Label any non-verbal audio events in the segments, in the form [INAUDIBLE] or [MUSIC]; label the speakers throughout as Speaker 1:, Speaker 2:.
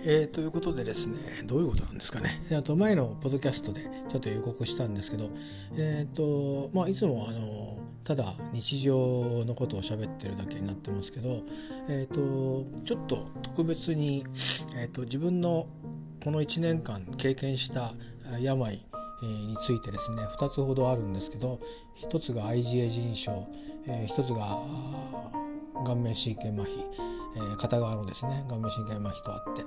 Speaker 1: いえー、ということでですねどういうことなんですかね。あと前のポッドキャストでちょっと予告したんですけど、えーとまあ、いつもあのただ日常のことを喋ってるだけになってますけど、えーと、ちょっと特別に、えーと、自分のこの1年間経験した病についてですね2つほどあるんですけど1つが IgA 腎症、えー、1つが顔面神経麻痺えー、片側のですね顔面神経麻痺とあって、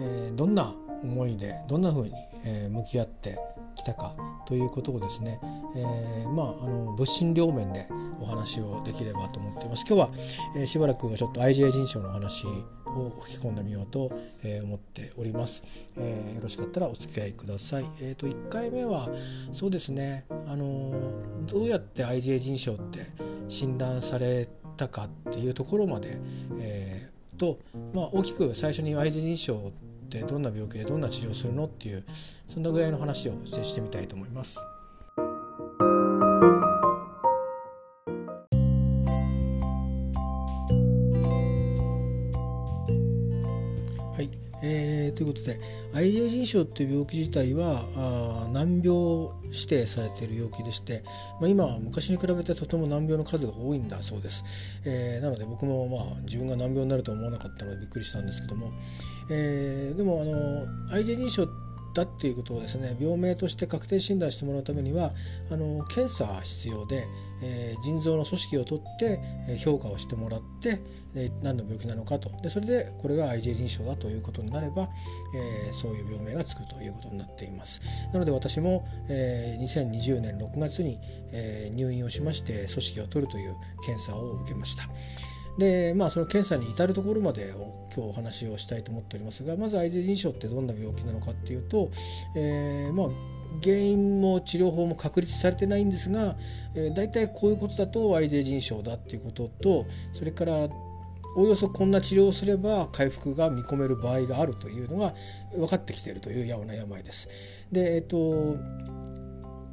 Speaker 1: えー、どんな思いでどんなふうに、えー、向き合ってきたかということをですね、えー、まああの物心両面でお話をできればと思っています。今日は、えー、しばらくちょっと IgA 腎症の話を吹き込んでみようと、えー、思っております、えー、よろしかったらお付き合いください。えっ、ー、と1回目はそうですねあのどうやって IgA 腎症って診断されたかっていうところまで、えー、と、まあ、大きく最初に IgE 認証ってどんな病気でどんな治療するのっていうそんなぐらいの話をしてみたいと思います。えー、ということで IgA 腎症っていう病気自体はあ難病指定されている病気でして、まあ、今は昔に比べてとても難病の数が多いんだそうです、えー、なので僕もまあ自分が難病になると思わなかったのでびっくりしたんですけども、えー、でもあの IgA 認証だってだっていうことをですね病名として確定診断してもらうためにはあの検査必要で、えー、腎臓の組織を取って、評価をしてもらって、え何の病気なのかとでそれでこれが IgA 腎症だということになれば、えー、そういう病名がつくということになっていますなので私も、えー、2020年6月に、え入院をしまして組織を取るという検査を受けました。でまあその検査に至るところまで今日お話をしたいと思っておりますがまず IgD 認証ってどんな病気なのかっていうと、えー、まあ原因も治療法も確立されてないんですが、えー、大体こういうことだと IgA 腎症だっていうこととそれからおおよそこんな治療をすれば回復が見込める場合があるというのが分かってきているというような病です。でえっと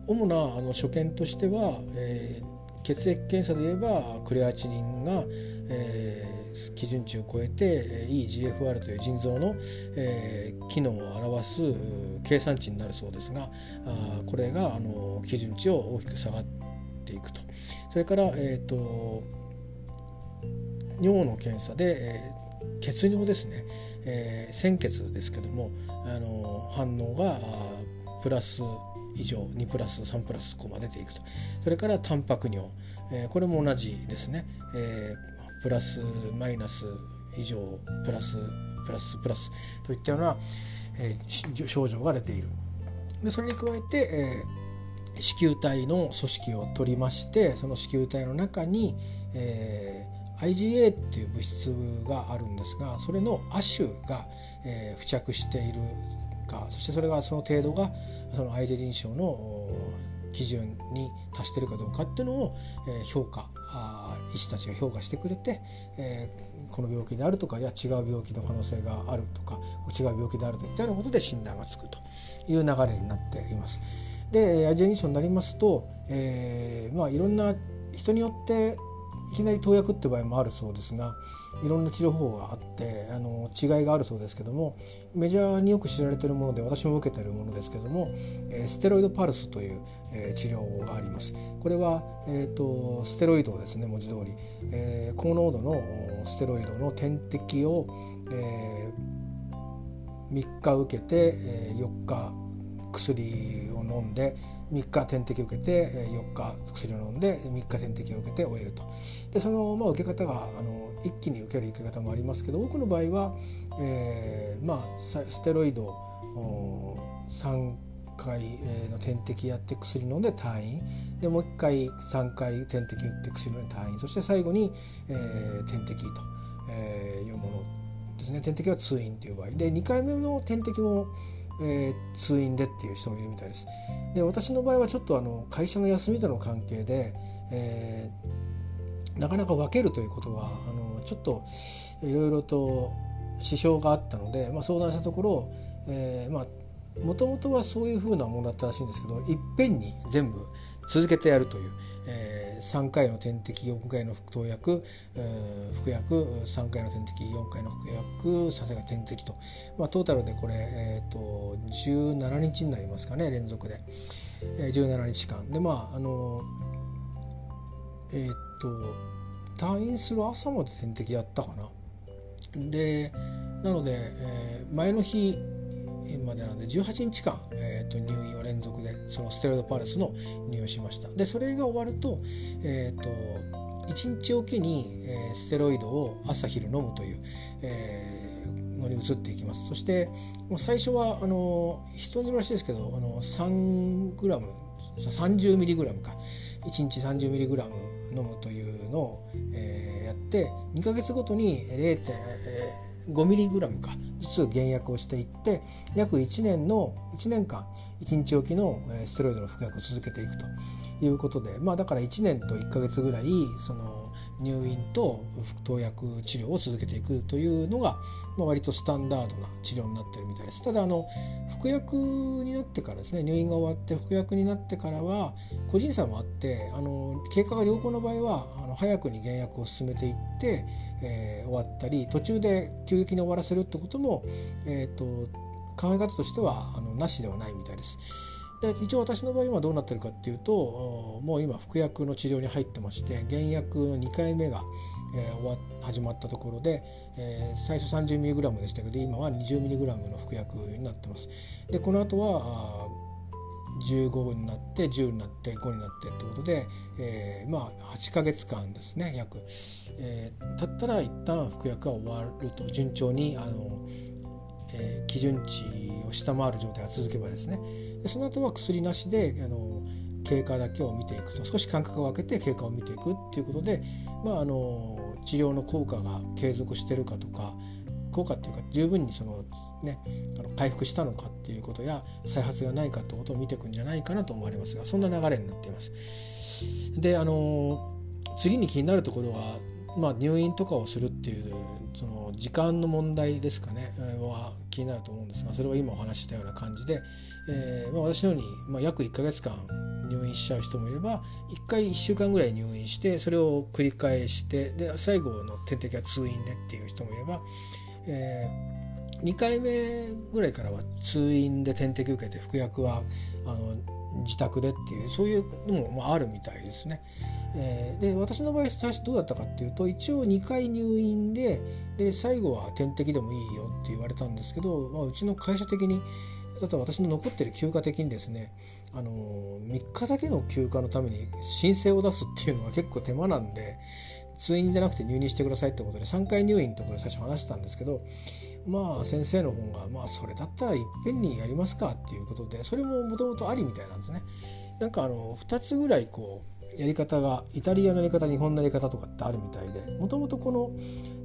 Speaker 1: 主なあの所見としては、えー、血液検査で言えばクレアチニンが、えー、基準値を超えて EGFR という腎臓の、えー、機能を表す計算値になるそうですがあこれがあの基準値を大きく下がっていくと。それから、えーと、尿の検査で、えー、血尿ですね、えー、鮮血ですけどもあの反応がプラス以上2プラス3プラスこう出ていくと。それからタンパク尿、えー、これも同じですね、えー、プラスマイナス以上プラスプラスプラスといったような、えー、症状が出ている。でそれに加えて、えー、子宮体の組織を取りましてその子宮体の中に、えー、IgA っていう物質があるんですがそれの亜種が、えー、付着しているかそしてそれがその程度がその相手臨床の基準に達しているかどうかっていうのを、え評価医師たちが評価してくれて、えこの病気であるとかいや違う病気の可能性があるとか違う病気であるといったようなことで診断がつくという流れになっています。でアジア認証になりますと、えー、まあいろんな人によっていきなり投薬って場合もあるそうですがいろんな治療法があってあの違いがあるそうですけどもメジャーによく知られてるもので私も受けてるものですけども、えステロイドパルスという、え治療法があります。これは、えーと、ステロイドをですね文字通り、えー、高濃度のステロイドの点滴を、えー、3日受けて、え4日薬を飲んで3日点滴を受けて4日薬を飲んで3日点滴を受けて終えると。でその、まあ、受け方があの一気に受ける受け方もありますけど多くの場合は、えー、まあステロイド3回の点滴やって薬飲んで退院。でもう1回3回点滴打って薬飲んで退院。そして最後に、えー、点滴と、えいうものですね。点滴は通院という場合。で2回目の点滴もえー、通院でっていう人もいるみたいです。で私の場合はちょっとあの会社の休みとの関係で、えー、なかなか分けるということはあのちょっといろいろと支障があったので、まあ、相談したところ、えー、まあもともとはそういうふうなものだったらしいんですけどいっぺんに全部続けてやるという、えー、3回の点滴4回の投薬、えー、服薬3回の点滴4回の服薬3回の点滴と、まあ、トータルでこれ、えーと、17日になりますかね連続で、えー、17日間。でまああのえっ、と退院する朝まで点滴やったかな。でなので、えー、前の日までなんで18日間、えー、と入院を連続でそのステロイドパルスの入院をしました。でそれが終わると,、えーと、1日おきに、えー、ステロイドを朝昼飲むという、えー、のに移っていきます。そして最初はあの人によろしいですけどあの 3g 30mg か。1日 30mg 飲むというのを、えー、やって2ヶ月ごとに0.5ミリグラムか。ずつ減薬をしていって約1年の1年間1日おきのステロイドの服薬を続けていくということでまあだから1年と1か月ぐらいその入院と投薬治療を続けていくというのが、まあ、割とスタンダードな治療になってるみたいですただあの服薬になってからですね入院が終わって服薬になってからは個人差もあってあの経過が良好な場合はあの早くに減薬を進めていって、えー、終わったり途中で急激に終わらせるってことも、えーと、考え方としてはあのなしではないみたいです。で一応私の場合今どうなってるかっていうともう今服薬の治療に入ってまして原薬の2回目が、えー、終わ始まったところで、えー、最初 30mg でしたけど今は 20mg の服薬になってます。でこの後は15になって10になって5になってってことで、えー、まあ8ヶ月間ですね約、えー、たったら一旦服薬が終わると順調にあの、えー、基準値を下回る状態が続けばですねでその後は薬なしであの経過だけを見ていくと少し間隔を空けて経過を見ていくっていうことで、まあ、あの治療の効果が継続してるかとか効果っていうか十分にその、ね、あの回復したのかっていうことや再発がないかってことを見ていくんじゃないかなと思われますがそんな流れになっています。であの次に気になるところは、まあ、入院とかをするっていうその時間の問題ですかね、は気になると思うんですがそれは今お話ししたような感じで、えーまあ、私のように、まあ、約1ヶ月間入院しちゃう人もいれば1回1週間ぐらい入院してそれを繰り返してで最後の点滴は通院でっていう人もいれば、えー、2回目ぐらいからは通院で点滴受けて服薬はあの自宅でっていうそういうのも、あ、るみたいですね。えー、で私の場合最初どうだったかっていうと一応2回入院でで最後は点滴でもいいよって言われたんですけど、まあ、うちの会社的に例えば私の残ってる休暇的にですねあの3日だけの休暇のために申請を出すっていうのは結構手間なんで通院じゃなくて入院してくださいってことで3回入院ってことで最初話したんですけどまあ先生の方がまあそれだったらいっぺんにやりますかっていうことでそれももともとありみたいなんですね。なんかあの2つぐらいこうやり方がイタリアのやり方日本のやり方とかってあるみたいでもともとこの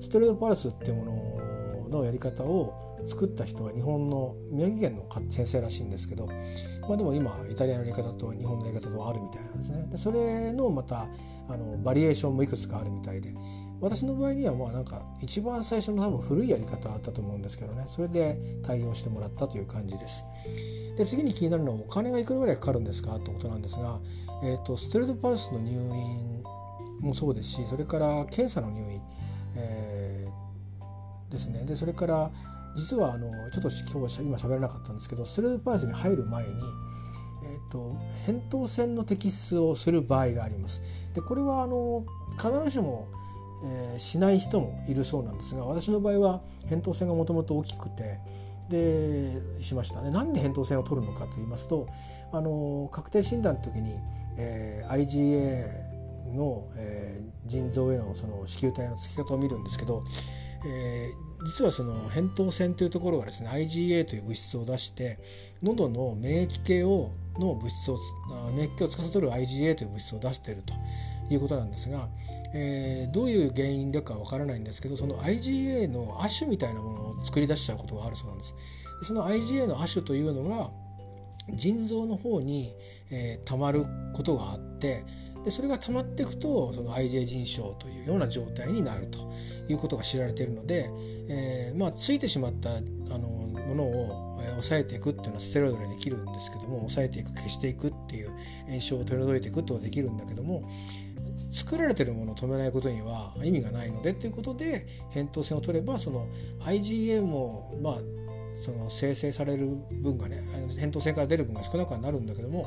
Speaker 1: ストレートパルスっていうもののやり方を作った人は日本の宮城県の先生らしいんですけど、まあ、でも今イタリアのやり方と日本のやり方とあるみたいなんですね。でそれのまたあのバリエーションもいくつかあるみたいで私の場合にはまあなんか一番最初の多分古いやり方あったと思うんですけどね。それで対応してもらったという感じです。で次に気になるのはお金がいくらぐらいかかるんですかってことなんですが、えーと、ステレートパルスの入院もそうですしそれから検査の入院、えー、ですね。でそれから実はあのちょっと今日は今喋らなかったんですけどストレーパースに入る前に、えーと、扁桃腺の摘出をする場合があります。でこれはあの必ずしも、えー、しない人もいるそうなんですが私の場合は扁桃腺がもともと大きくてでしましたね。なんで扁桃腺を取るのかと言いますとあの確定診断の時に、えー、IgA の、えー、腎臓へのその子宮体のつき方を見るんですけど、えー、実はその扁桃腺というところがですね IgA という物質を出して喉の免疫系をの物質を免疫系を司る IgA という物質を出しているということなんですが、えー、どういう原因でかわからないんですけどその IgA の亜種みたいなものを作り出しちゃうことがあるそうなんです。その IgA の亜種というのが腎臓の方に、えー、たまることがあってでそれが溜まっていくとその IJ 腎症というような状態になるということが知られているので、えー、まあついてしまったあのものを抑えていくっていうのはステロイドでできるんですけども抑えていく消していくっていう炎症を取り除いていくことはできるんだけども作られてるものを止めないことには意味がないのでということで扁桃腺を取ればその IgM をまあその生成される分がね扁桃腺から出る分が少なくはなるんだけども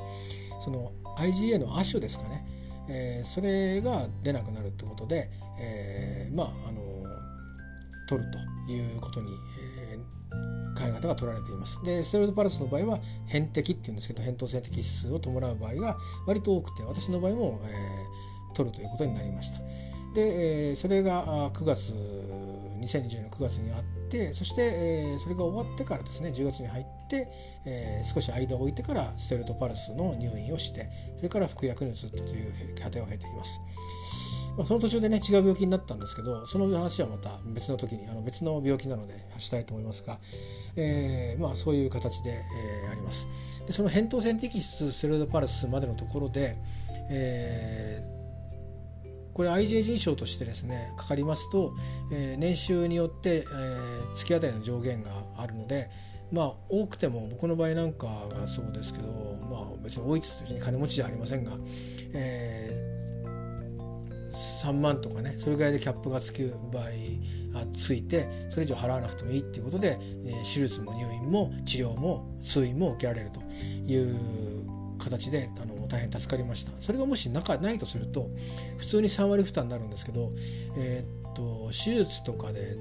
Speaker 1: その IgA の亜種ですかね、えー、それが出なくなるってことで、えー、まああの取るということに、えー、考え方が取られています。でステロイドパルスの場合は扁適っていうんですけど扁桃腺的指数を伴う場合が割と多くて私の場合も、えー、取るということになりました。で、えー、それが9月2020年9月にあってそして、えー、それが終わってからですね10月に入って、えー、少し間を置いてからステロイドパルスの入院をしてそれから服薬に移ったという過程を経ています。まあ、その途中でね違う病気になったんですけどその話はまた別の時にあの別の病気なのでしたいと思いますが、えー、まあそういう形で、えー、あります。でその扁桃腺摘出ステロイドパルスまでのところで、えこれ IJ 腎症としてですねかかりますと、えー、年収によって、えー、月当たりの上限があるのでまあ多くても僕の場合なんかがそうですけどまあ別に多いって言に金持ちじゃありませんが、えー、3万とかねそれぐらいでキャップがつく場合がついてそれ以上払わなくてもいいっていうことで、えー、手術も入院も治療も通院も受けられるという形であ大変助かりましたそれがもしなかないとすると普通に3割負担になるんですけど、えー、っと手術とかで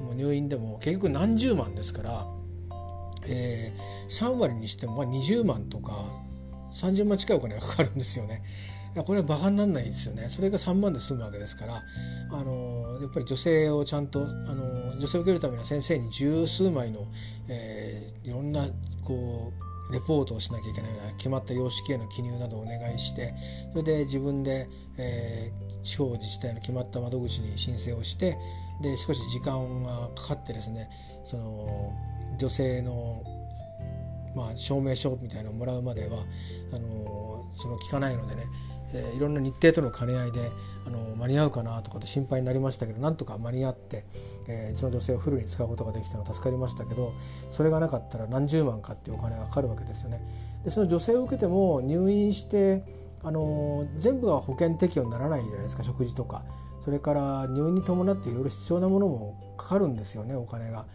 Speaker 1: も入院でも結局何十万ですから、えー、3割にしてもまあ20万とか30万近いお金がかかるんですよね。いやこれはバカにならないですよねそれが3万で済むわけですからあのやっぱり女性をちゃんとあの女性を受けるためには先生に十数枚の、えー、いろんなこうレポートをしなきゃいけないような決まった様式への記入などをお願いしてそれで自分で、えー、地方自治体の決まった窓口に申請をしてで少し時間がかかってですねその女性の、まあ、証明書みたいなのをもらうまではあのその聞かないのでねえー、いろんな日程との兼ね合いであの間に合うかなとかって心配になりましたけどなんとか間に合って、えー、その女性をフルに使うことができたの助かりましたけどそれがなかったら何十万かっていうお金がかかるわけですよね。でその女性を受けても入院してあの全部が保険適用にならないじゃないですか食事とかそれから入院に伴っていろいろ必要なものもかかるんですよねお金が。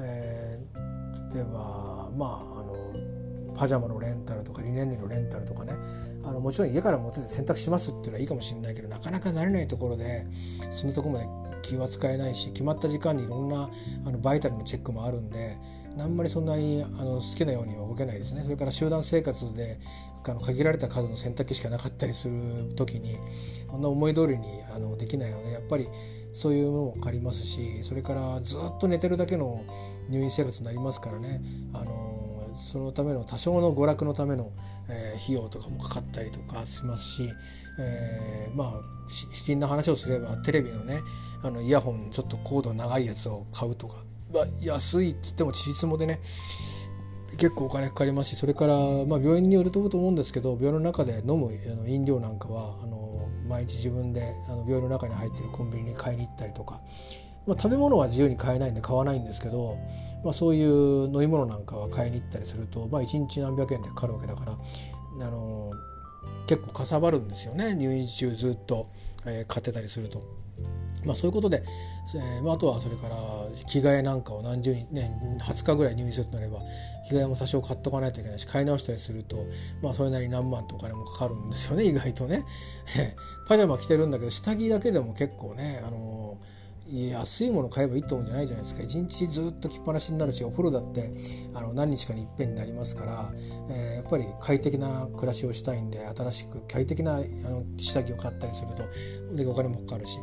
Speaker 1: えー、例えばまああのパジャマのレンタルとかリネン類のレンタルとかね。あのもちろん家から持ってて洗濯しますっていうのはいいかもしれないけどなかなか慣れないところでそのとこまで気は使えないし決まった時間にいろんなあのバイタルのチェックもあるんであんまりそんなにあの好きなようには動けないですね。それから集団生活であの限られた数の洗濯機しかなかったりする時にこんな思い通りにあのできないのでやっぱりそういうものもかかりますしそれからずっと寝てるだけの入院生活になりますからね。あのそのための多少の娯楽のための、えー、費用とかもかかったりとかしますし、えー、まあ卑近な話をすればテレビのねあのイヤホンちょっとコード長いやつを買うとか、まあ、安いって言ってもちりつもでね結構お金かかりますしそれから、まあ、病院によると思うんですけど病院の中で飲むあの飲料なんかはあの毎日自分であの病院の中に入ってるコンビニに買いに行ったりとかまあ、食べ物は自由に買えないんで買わないんですけど、まあ、そういう飲み物なんかは買いに行ったりすると、まあ、1日何百円でかかるわけだからあの結構かさばるんですよね入院中ずっと、えー、買ってたりすると。まあ、そういうことで、えーまあ、あとはそれから着替えなんかを何十人、ね、20日ぐらい入院するとなれば着替えも多少買っとかないといけないし買い直したりすると、まあ、それなりに何万とお金もかかるんですよね意外とね。[LAUGHS] パジャマ着てるんだけど下着だけでも結構ね、あの安いもの買えばいいってもんじゃないじゃないですか。一日ずっと着っぱなしになるしお風呂だってあの何日かにいっぺんになりますから、えー、やっぱり快適な暮らしをしたいんで新しく快適なあの下着を買ったりするとでお金もかかるし。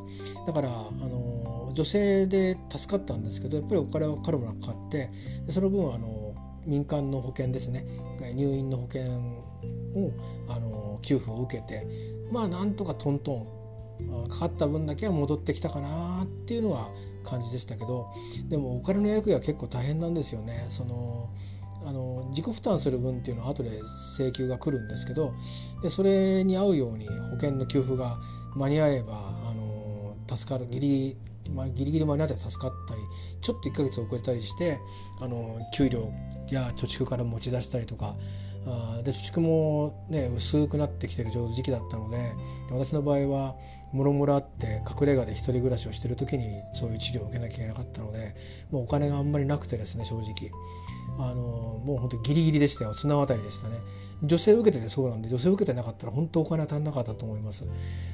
Speaker 1: だから、あの女性で助かったんですけどやっぱりお金はかかるものがかかってその分あの民間の保険ですね。入院の保険をあの給付を受けてまあなんとかトントンかかった分だけは戻ってきたかなっていうのは感じでしたけどでもお金のやりくりは結構大変なんですよね。そのあの自己負担する分っていうのは後で請求が来るんですけどでそれに合うように保険の給付が間に合えばあの助かるギリギリまあ、ギリギリ間に合って助かったりちょっと1ヶ月遅れたりしてあの給料や貯蓄から持ち出したりとかあで貯蓄も、ね、薄くなってきてるちょうど時期だったので私の場合はもろもろあって隠れ家で一人暮らしをしてる時にそういう治療を受けなきゃいけなかったのでもうお金があんまりなくてですね正直。あのもう本当ギリギリでしたよ。綱渡りでしたね。女性受けててそうなんで女性受けてなかったら本当お金は足んなかったと思います。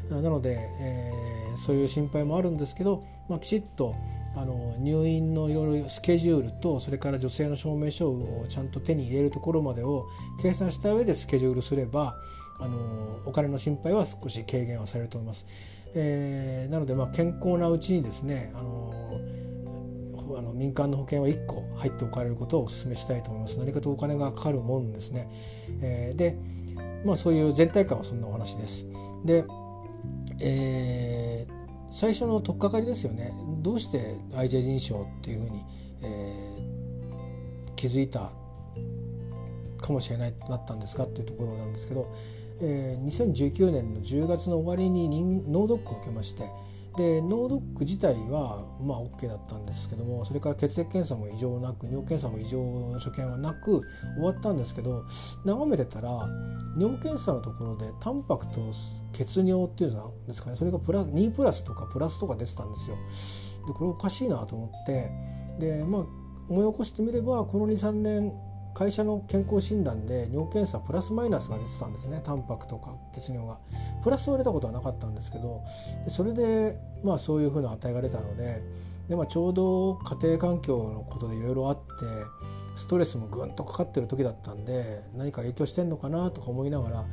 Speaker 1: なので、えー、そういう心配もあるんですけど、まあ、きちっとあの入院のいろいろスケジュールとそれから女性の証明書をちゃんと手に入れるところまでを計算した上でスケジュールすればあのお金の心配は少し軽減はされると思います。えー、なのでまあ健康なうちにですねあのあの民間の保険は1個入っておかれることをお勧めしたいと思います。何かとお金がかかるもんですね。えー、で、まあ、そういう全体感はそんなお話です。で、えー最初の取っかかりですよねどうして IJ 人症っていうふうに、えー、気づいたかもしれないとなったんですかっていうところなんですけど、えー、2019年の10月の終わりに脳ドックを受けましてで脳ドック自体はまあ OK だったんですけどもそれから血液検査も異常なく尿検査も異常所見はなく終わったんですけど眺めてたら尿検査のところでタンパクと血尿っていうのですかねそれがプラ2プラスとかプラスとか出てたんですよ。でこれおかしいなと思ってでまあ思い起こしてみればこの23年会社の健康診断で尿検査プラスマイナスが出てたんですねタンパクとか血尿が。プラスは出たことはなかったんですけどそれでまあそういうふうな値が出たのでで、まあ、ちょうど家庭環境のことでいろいろあってストレスもぐんとかかってる時だったんで何か影響してんのかなとか思いながら、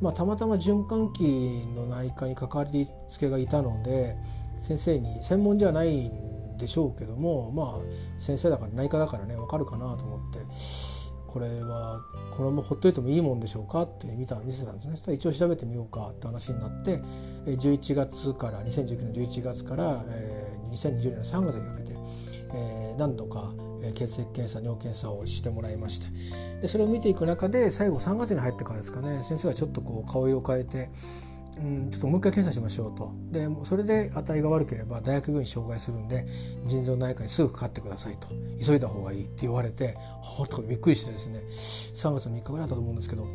Speaker 1: まあ、たまたま循環器の内科にかかりつけがいたので先生に専門じゃないんでしょうけどもまあ先生だから内科だからね分かるかなと思ってこれはこのままほっといてもいいもんでしょうかって見た見せたんですね。そしたら一応調べてみようかって話になって11月から2019年11月から、えー、2020年の3月にかけて、えー、何度か血液検査尿検査をしてもらいましてでそれを見ていく中で最後3月に入ってからですかね先生がちょっとこう顔色を変えてうん、ちょっともう一回検査しましょうと。でそれで値が悪ければ大学病院に紹介するんで腎臓内科にすぐかかってくださいと。急いだ方がいいって言われてはあとびっくりしてですね。3月3日ぐらいだったと思うんですけど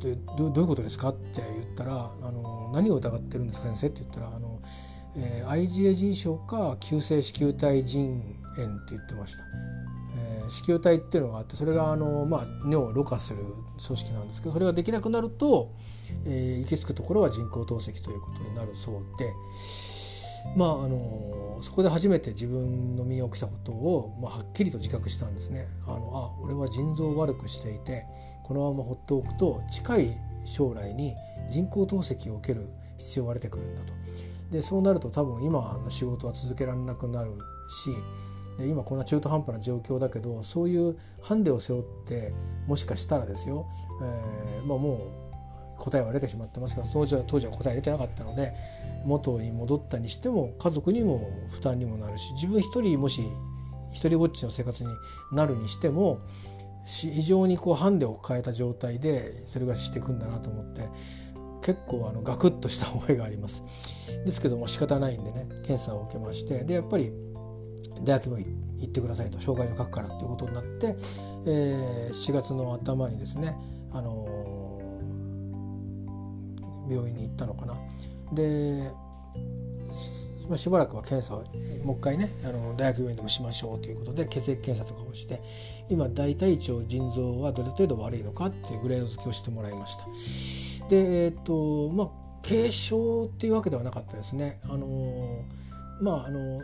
Speaker 1: でどどういうことですかって言ったらあの何を疑ってるんですか先生って言ったらあの、えー、IgA 腎症か急性子宮体腎炎って言ってました。子宮体っていうのがあってそれがあの、まあ、尿をろ過する組織なんですけどそれができなくなると、えー、行き着くところは人工透析ということになるそうで。まあ、あのそこで初めて自分の身に起きたことを、まあ、はっきりと自覚したんですね。あのあ俺は腎臓を悪くしていてこのまま放っておくと近い将来に人工透析を受ける必要が出てくるんだと。でそうなると多分今の仕事は続けられなくなるしで今こんな中途半端な状況だけどそういうハンデを背負ってもしかしたらですよ、えーまあ、もう答えは出てしまってますけど当時は当時は答え出てなかったので元に戻ったにしても家族にも負担にもなるし自分一人もし一人ぼっちの生活になるにしても非常にこうハンデを抱えた状態でそれがしていくんだなと思って結構あのガクッとした思いがあります。ですけども仕方ないんでね検査を受けましてでやっぱり大学病院行ってくださいと紹介状書くからということになって、えー、4月の頭にですね、あのー、病院に行ったのかな。でしばらくは検査をもう一回ねあの大学病院でもしましょうということで血液検査とかをして今大体一応腎臓はどれ程度悪いのかっていうグレード付けをしてもらいました。でえっ、とまあ軽症っていうわけではなかったですね。あのまああの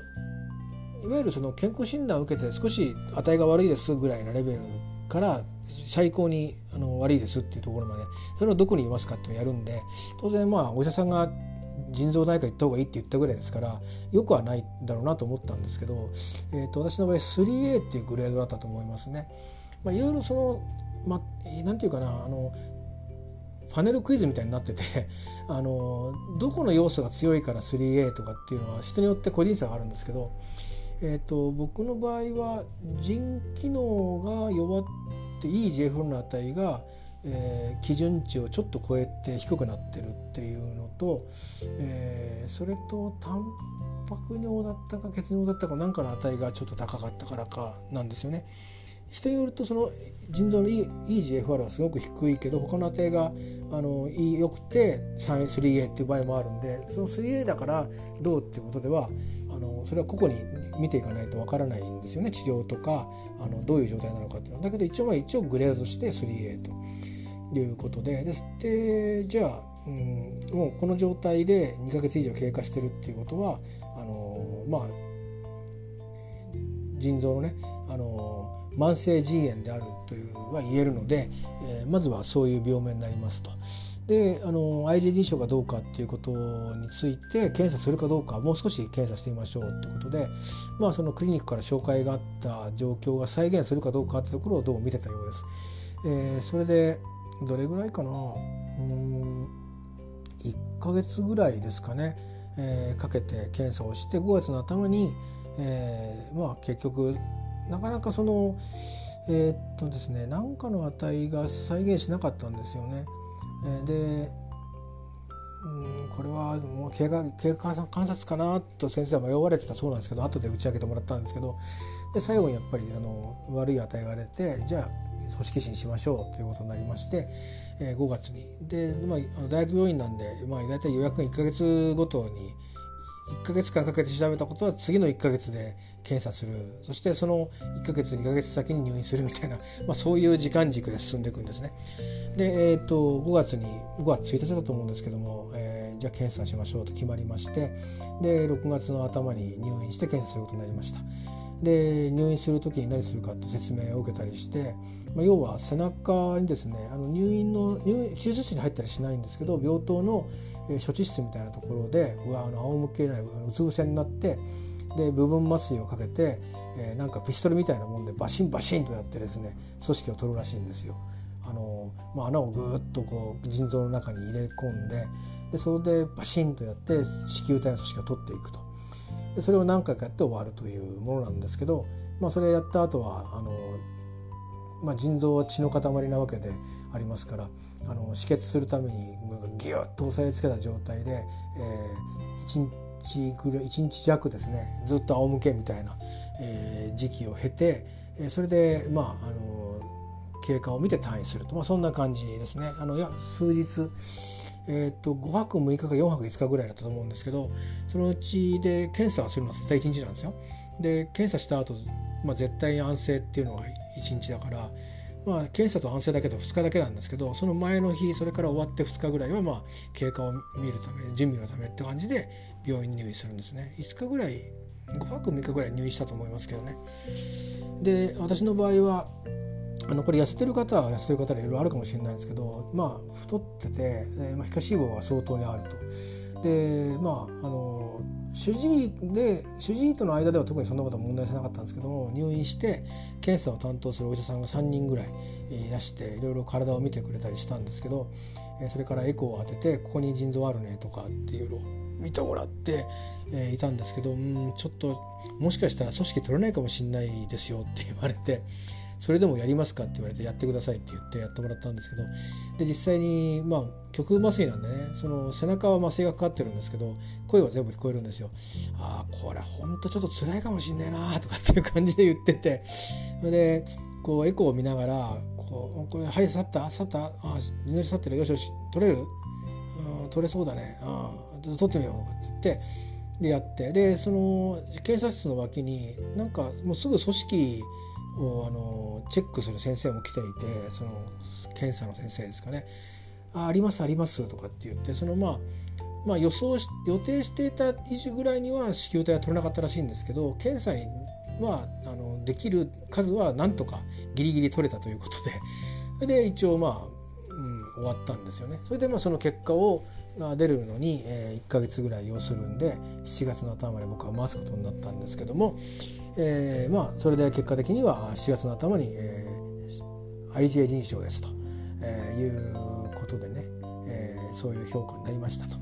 Speaker 1: いわゆるその健康診断を受けて少し値が悪いですぐらいのレベルから最高にあの悪いですっていうところまでそれをどこにいますかってやるんで当然まあお医者さんが腎臓内科行った方がいいって言ったぐらいですからよくはないだろうなと思ったんですけど、えー、と私の場合 3A っていうグレードだったと思いますね。まあ、いろいろその、まあ、なんていうかなあのパネルクイズみたいになってて [LAUGHS] あのどこの要素が強いから 3A とかっていうのは人によって個人差があるんですけどえーと、僕の場合は腎機能が弱っ EGFR の値が、えー、基準値をちょっと超えて低くなってるっていうのと、えー、それとタンパク尿だったか血尿だったか何かの値がちょっと高かったからかなんですよね。人によるとその腎臓の EGFR はすごく低いけど他の値があの良くて 3A っていう場合もあるんでその 3A だからどうっていうことではのそれは個々に見ていかないとわからないんですよね治療とかあのどういう状態なのかっていうのは。だけど一応まあ一応グレードして 3A ということででじゃあ、うん、もうこの状態で2ヶ月以上経過してるっていうことはあのまあ腎臓のねあの慢性腎炎であるというは言えるので、えー、まずはそういう病名になりますと。であの IgD 症かどうかっていうことについて検査するかどうかもう少し検査してみましょうってことで、まあ、そのクリニックから紹介があった状況が再現するかどうかってところをどう見てたようです。えー、それでどれぐらいかなうん1ヶ月ぐらいですかね、えー、かけて検査をして5月の頭に、えー、まあ結局なかなかそのえー、っとですね何かの値が再現しなかったんですよね。え、でうんこれはもう経過経過観察かなと先生は迷われてたそうなんですけど後で打ち上げてもらったんですけどで最後にやっぱりあの悪い値が出てじゃあ組織診しましょうということになりまして、えー、5月に。で、まあ、大学病院なんで、まあ、大体予約が1か月ごとに1ヶ月間かけて調べたことは次の1ヶ月で検査するそしてその1ヶ月2ヶ月先に入院するみたいな、[LAUGHS] まあ、そういう時間軸で進んでいくんですね。で、えーと、5月に5月1日だと思うんですけども、えー、じゃあ検査しましょうと決まりましてで6月の頭に入院して検査することになりました。で入院する時に何するかって説明を受けたりして、まあ、要は背中にですねあの入院の入院手術室に入ったりしないんですけど病棟の、え処置室みたいなところでうわあの仰向けないうつ伏せになってで部分麻酔をかけて、えー、なんかピストルみたいなもんでバシンバシンとやってですね組織を取るらしいんですよ。あのまあ、穴をぐっとこう腎臓の中に入れ込んででそれでバシンとやって子宮体の組織を取っていくと。でそれを何回かやって終わるというものなんですけど、まあ、それやった後はあのまあ、腎臓は血の塊なわけでありますからあの止血するためにギュッと押さえつけた状態で、えー、日ぐらい1日弱ですねずっと仰向けみたいな、えー、時期を経て、え、それでまああの経過を見て退院すると、まあ、そんな感じですね。あのいや数日えーと、5泊6日か4泊5日ぐらいだったと思うんですけどそのうちで検査をするのは絶対1日なんですよ。で検査した後、まあ絶対安静っていうのが1日だから、まあ、検査と安静だけど2日だけなんですけどその前の日それから終わって2日ぐらいはまあ経過を見るため準備のためって感じで病院に入院するんですね5日ぐらい5泊6日ぐらい入院したと思いますけどねで私の場合はあのこれ痩せてる方は痩せてる方でいろいろあるかもしれないんですけどまあ太ってて、え、まあ、皮下脂肪が相当にあると。でまああの主治医で主治医との間では特にそんなことは問題じゃなかったんですけども入院して検査を担当するお医者さんが3人ぐらいいらしていろいろ体を見てくれたりしたんですけどそれからエコーを当ててここに腎臓あるねとかっていうのを見てもらって、いたんですけどうんちょっともしかしたら組織取れないかもしれないですよって言われてそれでもやりますかって言われてやってくださいって言ってやってもらったんですけどで実際にまあ極麻酔なんでねその背中は麻酔がかかってるんですけど声は全部聞こえるんですよ。ああこれほんとちょっと辛いかもしんないなとかっていう感じで言っててそれでこうエコーを見ながらこうこれ針刺さった刺さったああ地刺さってるよしよし取れる？取れそうだね。あ取ってみようとかって言ってでやって。でその検査室の脇になんかもうすぐ組織をあのチェックする先生も来ていてその検査の先生ですかね「あありますあります」とかって言ってそのまあまあ予想し予定していた以上ぐらいには子宮体は取れなかったらしいんですけど検査にはあのできる数はなんとかギリギリ取れたということでそれで一応まあ、うん、終わったんですよね。それでまあその結果をが出るのに、えー、1ヶ月ぐらい要するんで7月の頭まで僕は回すことになったんですけども、えー、まあそれで結果的には7月の頭に、えー、IgA 腎症ですと、えー、いうことでね、えー、そういう評価になりましたと、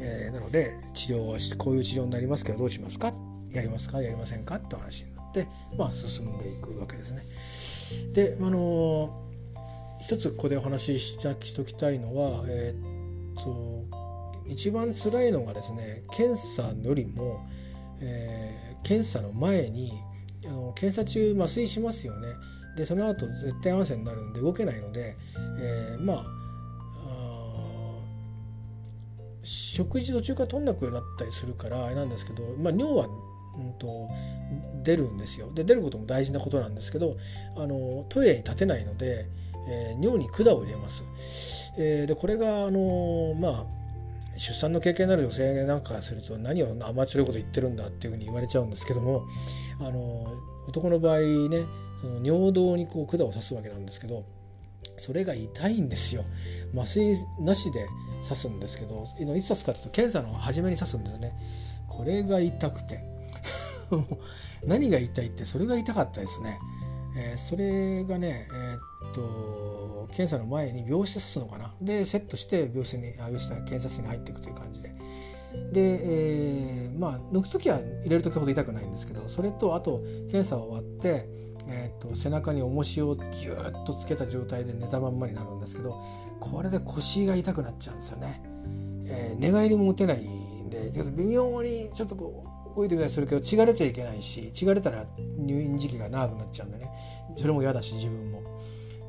Speaker 1: えー、なので治療はこういう治療になりますけどどうしますか？やりますか？やりませんか？って話になって。、まあ、進んでいくわけですね。であの一つここでお話ししておきたいのは、えー、っと一番辛いのがですね検査よりも、えー、検査の前にあの検査中麻酔しますよね。でその後絶対安静になるんで動けないので、えー、まあ食事途中から取んなくなったりするからあれなんですけど、まあ、尿は、うんと、出るんですよで出ることも大事なことなんですけどあのトイレに立てないので、えー、尿に管を入れます。えー、でこれがあのまあ出産の経験のある女性なんかすると何をアマチュアこと言ってるんだっていうふうに言われちゃうんですけどもあの男の場合ねその尿道にこう管を刺すわけなんですけどそれが痛いんですよ。麻酔なしで刺すんですけどいつ刺すかというと検査の初めに刺すんですね。これが痛くて。[LAUGHS] 何が痛いってそれが痛かったですね、えー、それがねえー、っと検査の前に病室刺すのかなでセットして病室にあ病室検査室に入っていくという感じでで、えー、まあ抜く時は入れる時ほど痛くないんですけどそれとあと検査終わってえーと、背中に重しをギューッとつけた状態で寝たまんまになるんですけどこれで腰が痛くなっちゃうんですよね。えー、寝返りも打てないんでちょっと微妙にちょっとこう動いてみたりするけど血が出ちゃいけないし血が出たら入院時期が長くなっちゃうんでね。それも嫌だし自分も。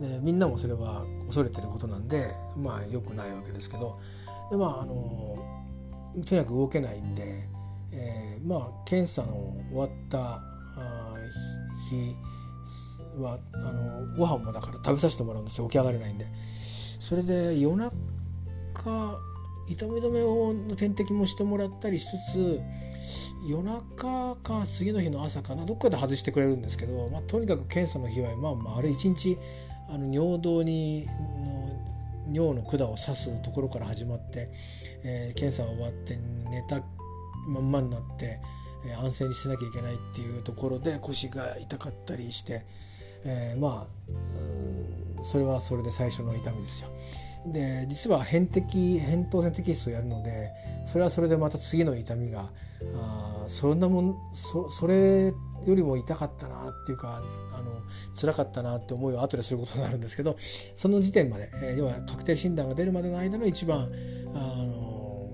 Speaker 1: でみんなもそれは恐れてることなんでまあ良くないわけですけど。でまああのとにかく動けないんで、えー、まあ検査の終わった日はあのご飯もだから食べさせてもらうんですよ。起き上がれないんで。それで夜中痛み止めをの点滴もしてもらったりしつつ夜中か次の日の朝かなどっかで外してくれるんですけど、まあ、とにかく検査の日はまあまああれ一日あの尿道にの尿の管を刺すところから始まって、えー、検査が終わって寝たまんまになって、えー、安静にしなきゃいけないっていうところで腰が痛かったりして。えー、まあそれはそれで最初の痛みですよ。で実は扁適扁桃腺摘出をやるのでそれはそれでまた次の痛みがあそんなもんそそれよりも痛かったなっていうかあの辛かったなって思いを後ですることになるんですけどその時点まで、えー、要は確定診断が出るまでの間の一番あの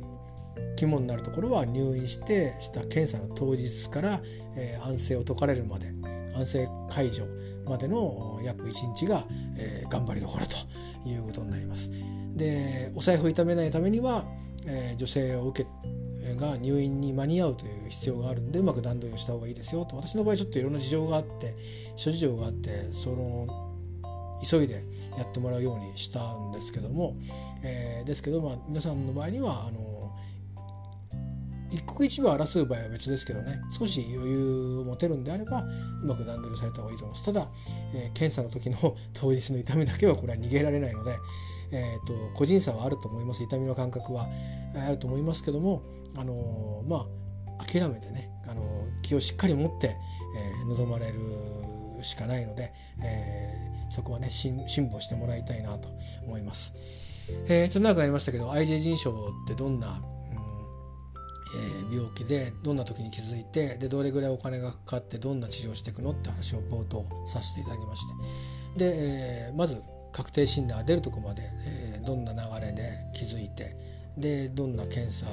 Speaker 1: 肝になるところは入院してした検査の当日から、えー、安静を解かれるまで安静解除までの約1日が、えー、頑張りどころということになります。でお財布を痛めないためには、えー、女性を受けが入院に間に合うという必要があるんでうまく段取りをした方がいいですよと私の場合ちょっといろんな事情があって諸事情があってその急いでやってもらうようにしたんですけども、えー、ですけど、まあ、皆さんの場合にはあの一刻一秒争う場合は別ですけどね少し余裕を持てるんであればうまく段取りされた方がいいと思いますただ、えー、検査の時の [LAUGHS] 当日の痛みだけはこれは逃げられないので、えーと、個人差はあると思います痛みの感覚はあると思いますけども、あのー、まあ諦めてね、あのー、気をしっかり持って、えー、臨まれるしかないので、えー、そこはね辛抱してもらいたいなと思います。えー、ちょっと長くなりましたけど IJ 腎症ってどんなえー、病気でどんな時に気づいてでどれぐらいお金がかかってどんな治療していくのって話を冒頭させていただきまして。で、えー、まず確定診断が出るとこまで、えー、どんな流れで気づいてでどんな検査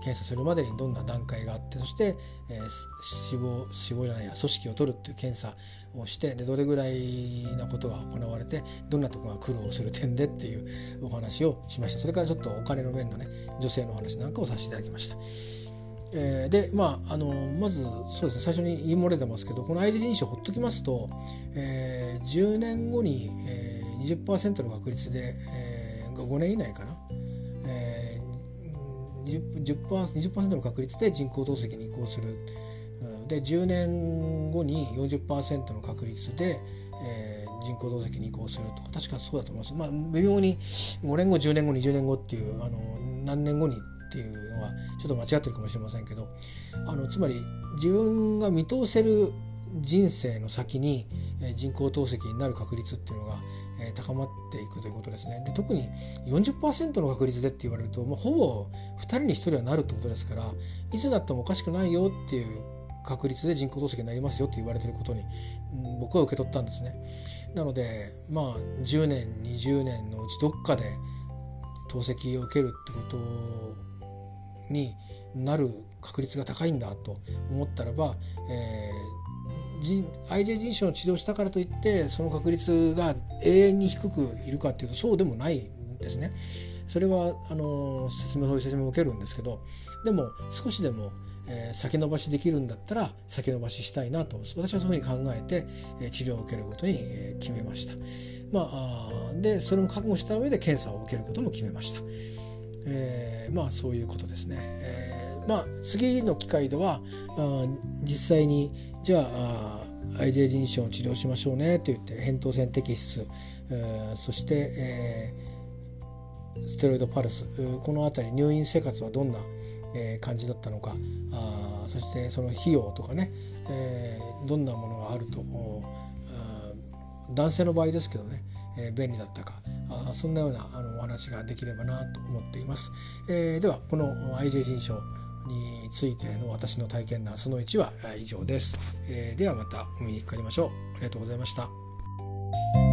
Speaker 1: 検査するまでにどんな段階があってそして、えー、死亡死亡じゃないや組織を取るっていう検査をしてでどれぐらいなことが行われてどんなとこが苦労する点でっていうお話をしましたそれからちょっとお金の面のね女性の話なんかをさせていただきました。えー、でまああのまずそうですね最初に言い漏れてますけどこの ID 認証ほっときますと、えー、10年後に、えー、20%の確率で、えー、5年以内かな 20%, 20の確率で人工透析に移行する。で10年後に40%の確率で、えー、人工透析に移行するとか確かそうだと思います。まあ、微妙に5年後10年後20年後っていうあの何年後にっていうのはちょっと間違ってるかもしれませんけどあのつまり自分が見通せる人生の先に人工透析になる確率っていうのがえ高まっていくということですね。で特に40%の確率でって言われるともうほぼ2人に1人はなるってことですからいつなってもおかしくないよっていう確率で人工透析になりますよって言われてることに、うん、僕は受け取ったんですね。なのでまあ10年20年のうちどっかで透析を受けるってことになる確率が高いんだと思ったらば、えー、IJ 腎症の治療したからといってその確率が永遠に低くいるかっていうとそうでもないんですね。それはあの説明そういう説明を受けるんですけどでも少しでもえー、先延ばしできるんだったら先延ばししたいなと私はそういうふうに考えて、えー、治療を受けることに、えー、決めました。まあ、でそれも覚悟した上で検査を受けることも決めました。えー、まあそういうことですね。えー、まあ次の機会ではあ実際にじゃあ IJ 腎症を治療しましょうねと言って扁桃腺摘出、えー、そして、えー、ステロイドパルスこの辺り入院生活はどんなえー、感じだったのかあそしてその費用とかね、えー、どんなものがあると男性の場合ですけどね、えー、便利だったかあそんなようなあのお話ができればなと思っています。えー、ではこの IJ 腎症についての私の体験談その1は以上です。えー、ではまたお見にかかりましょう。ありがとうございました。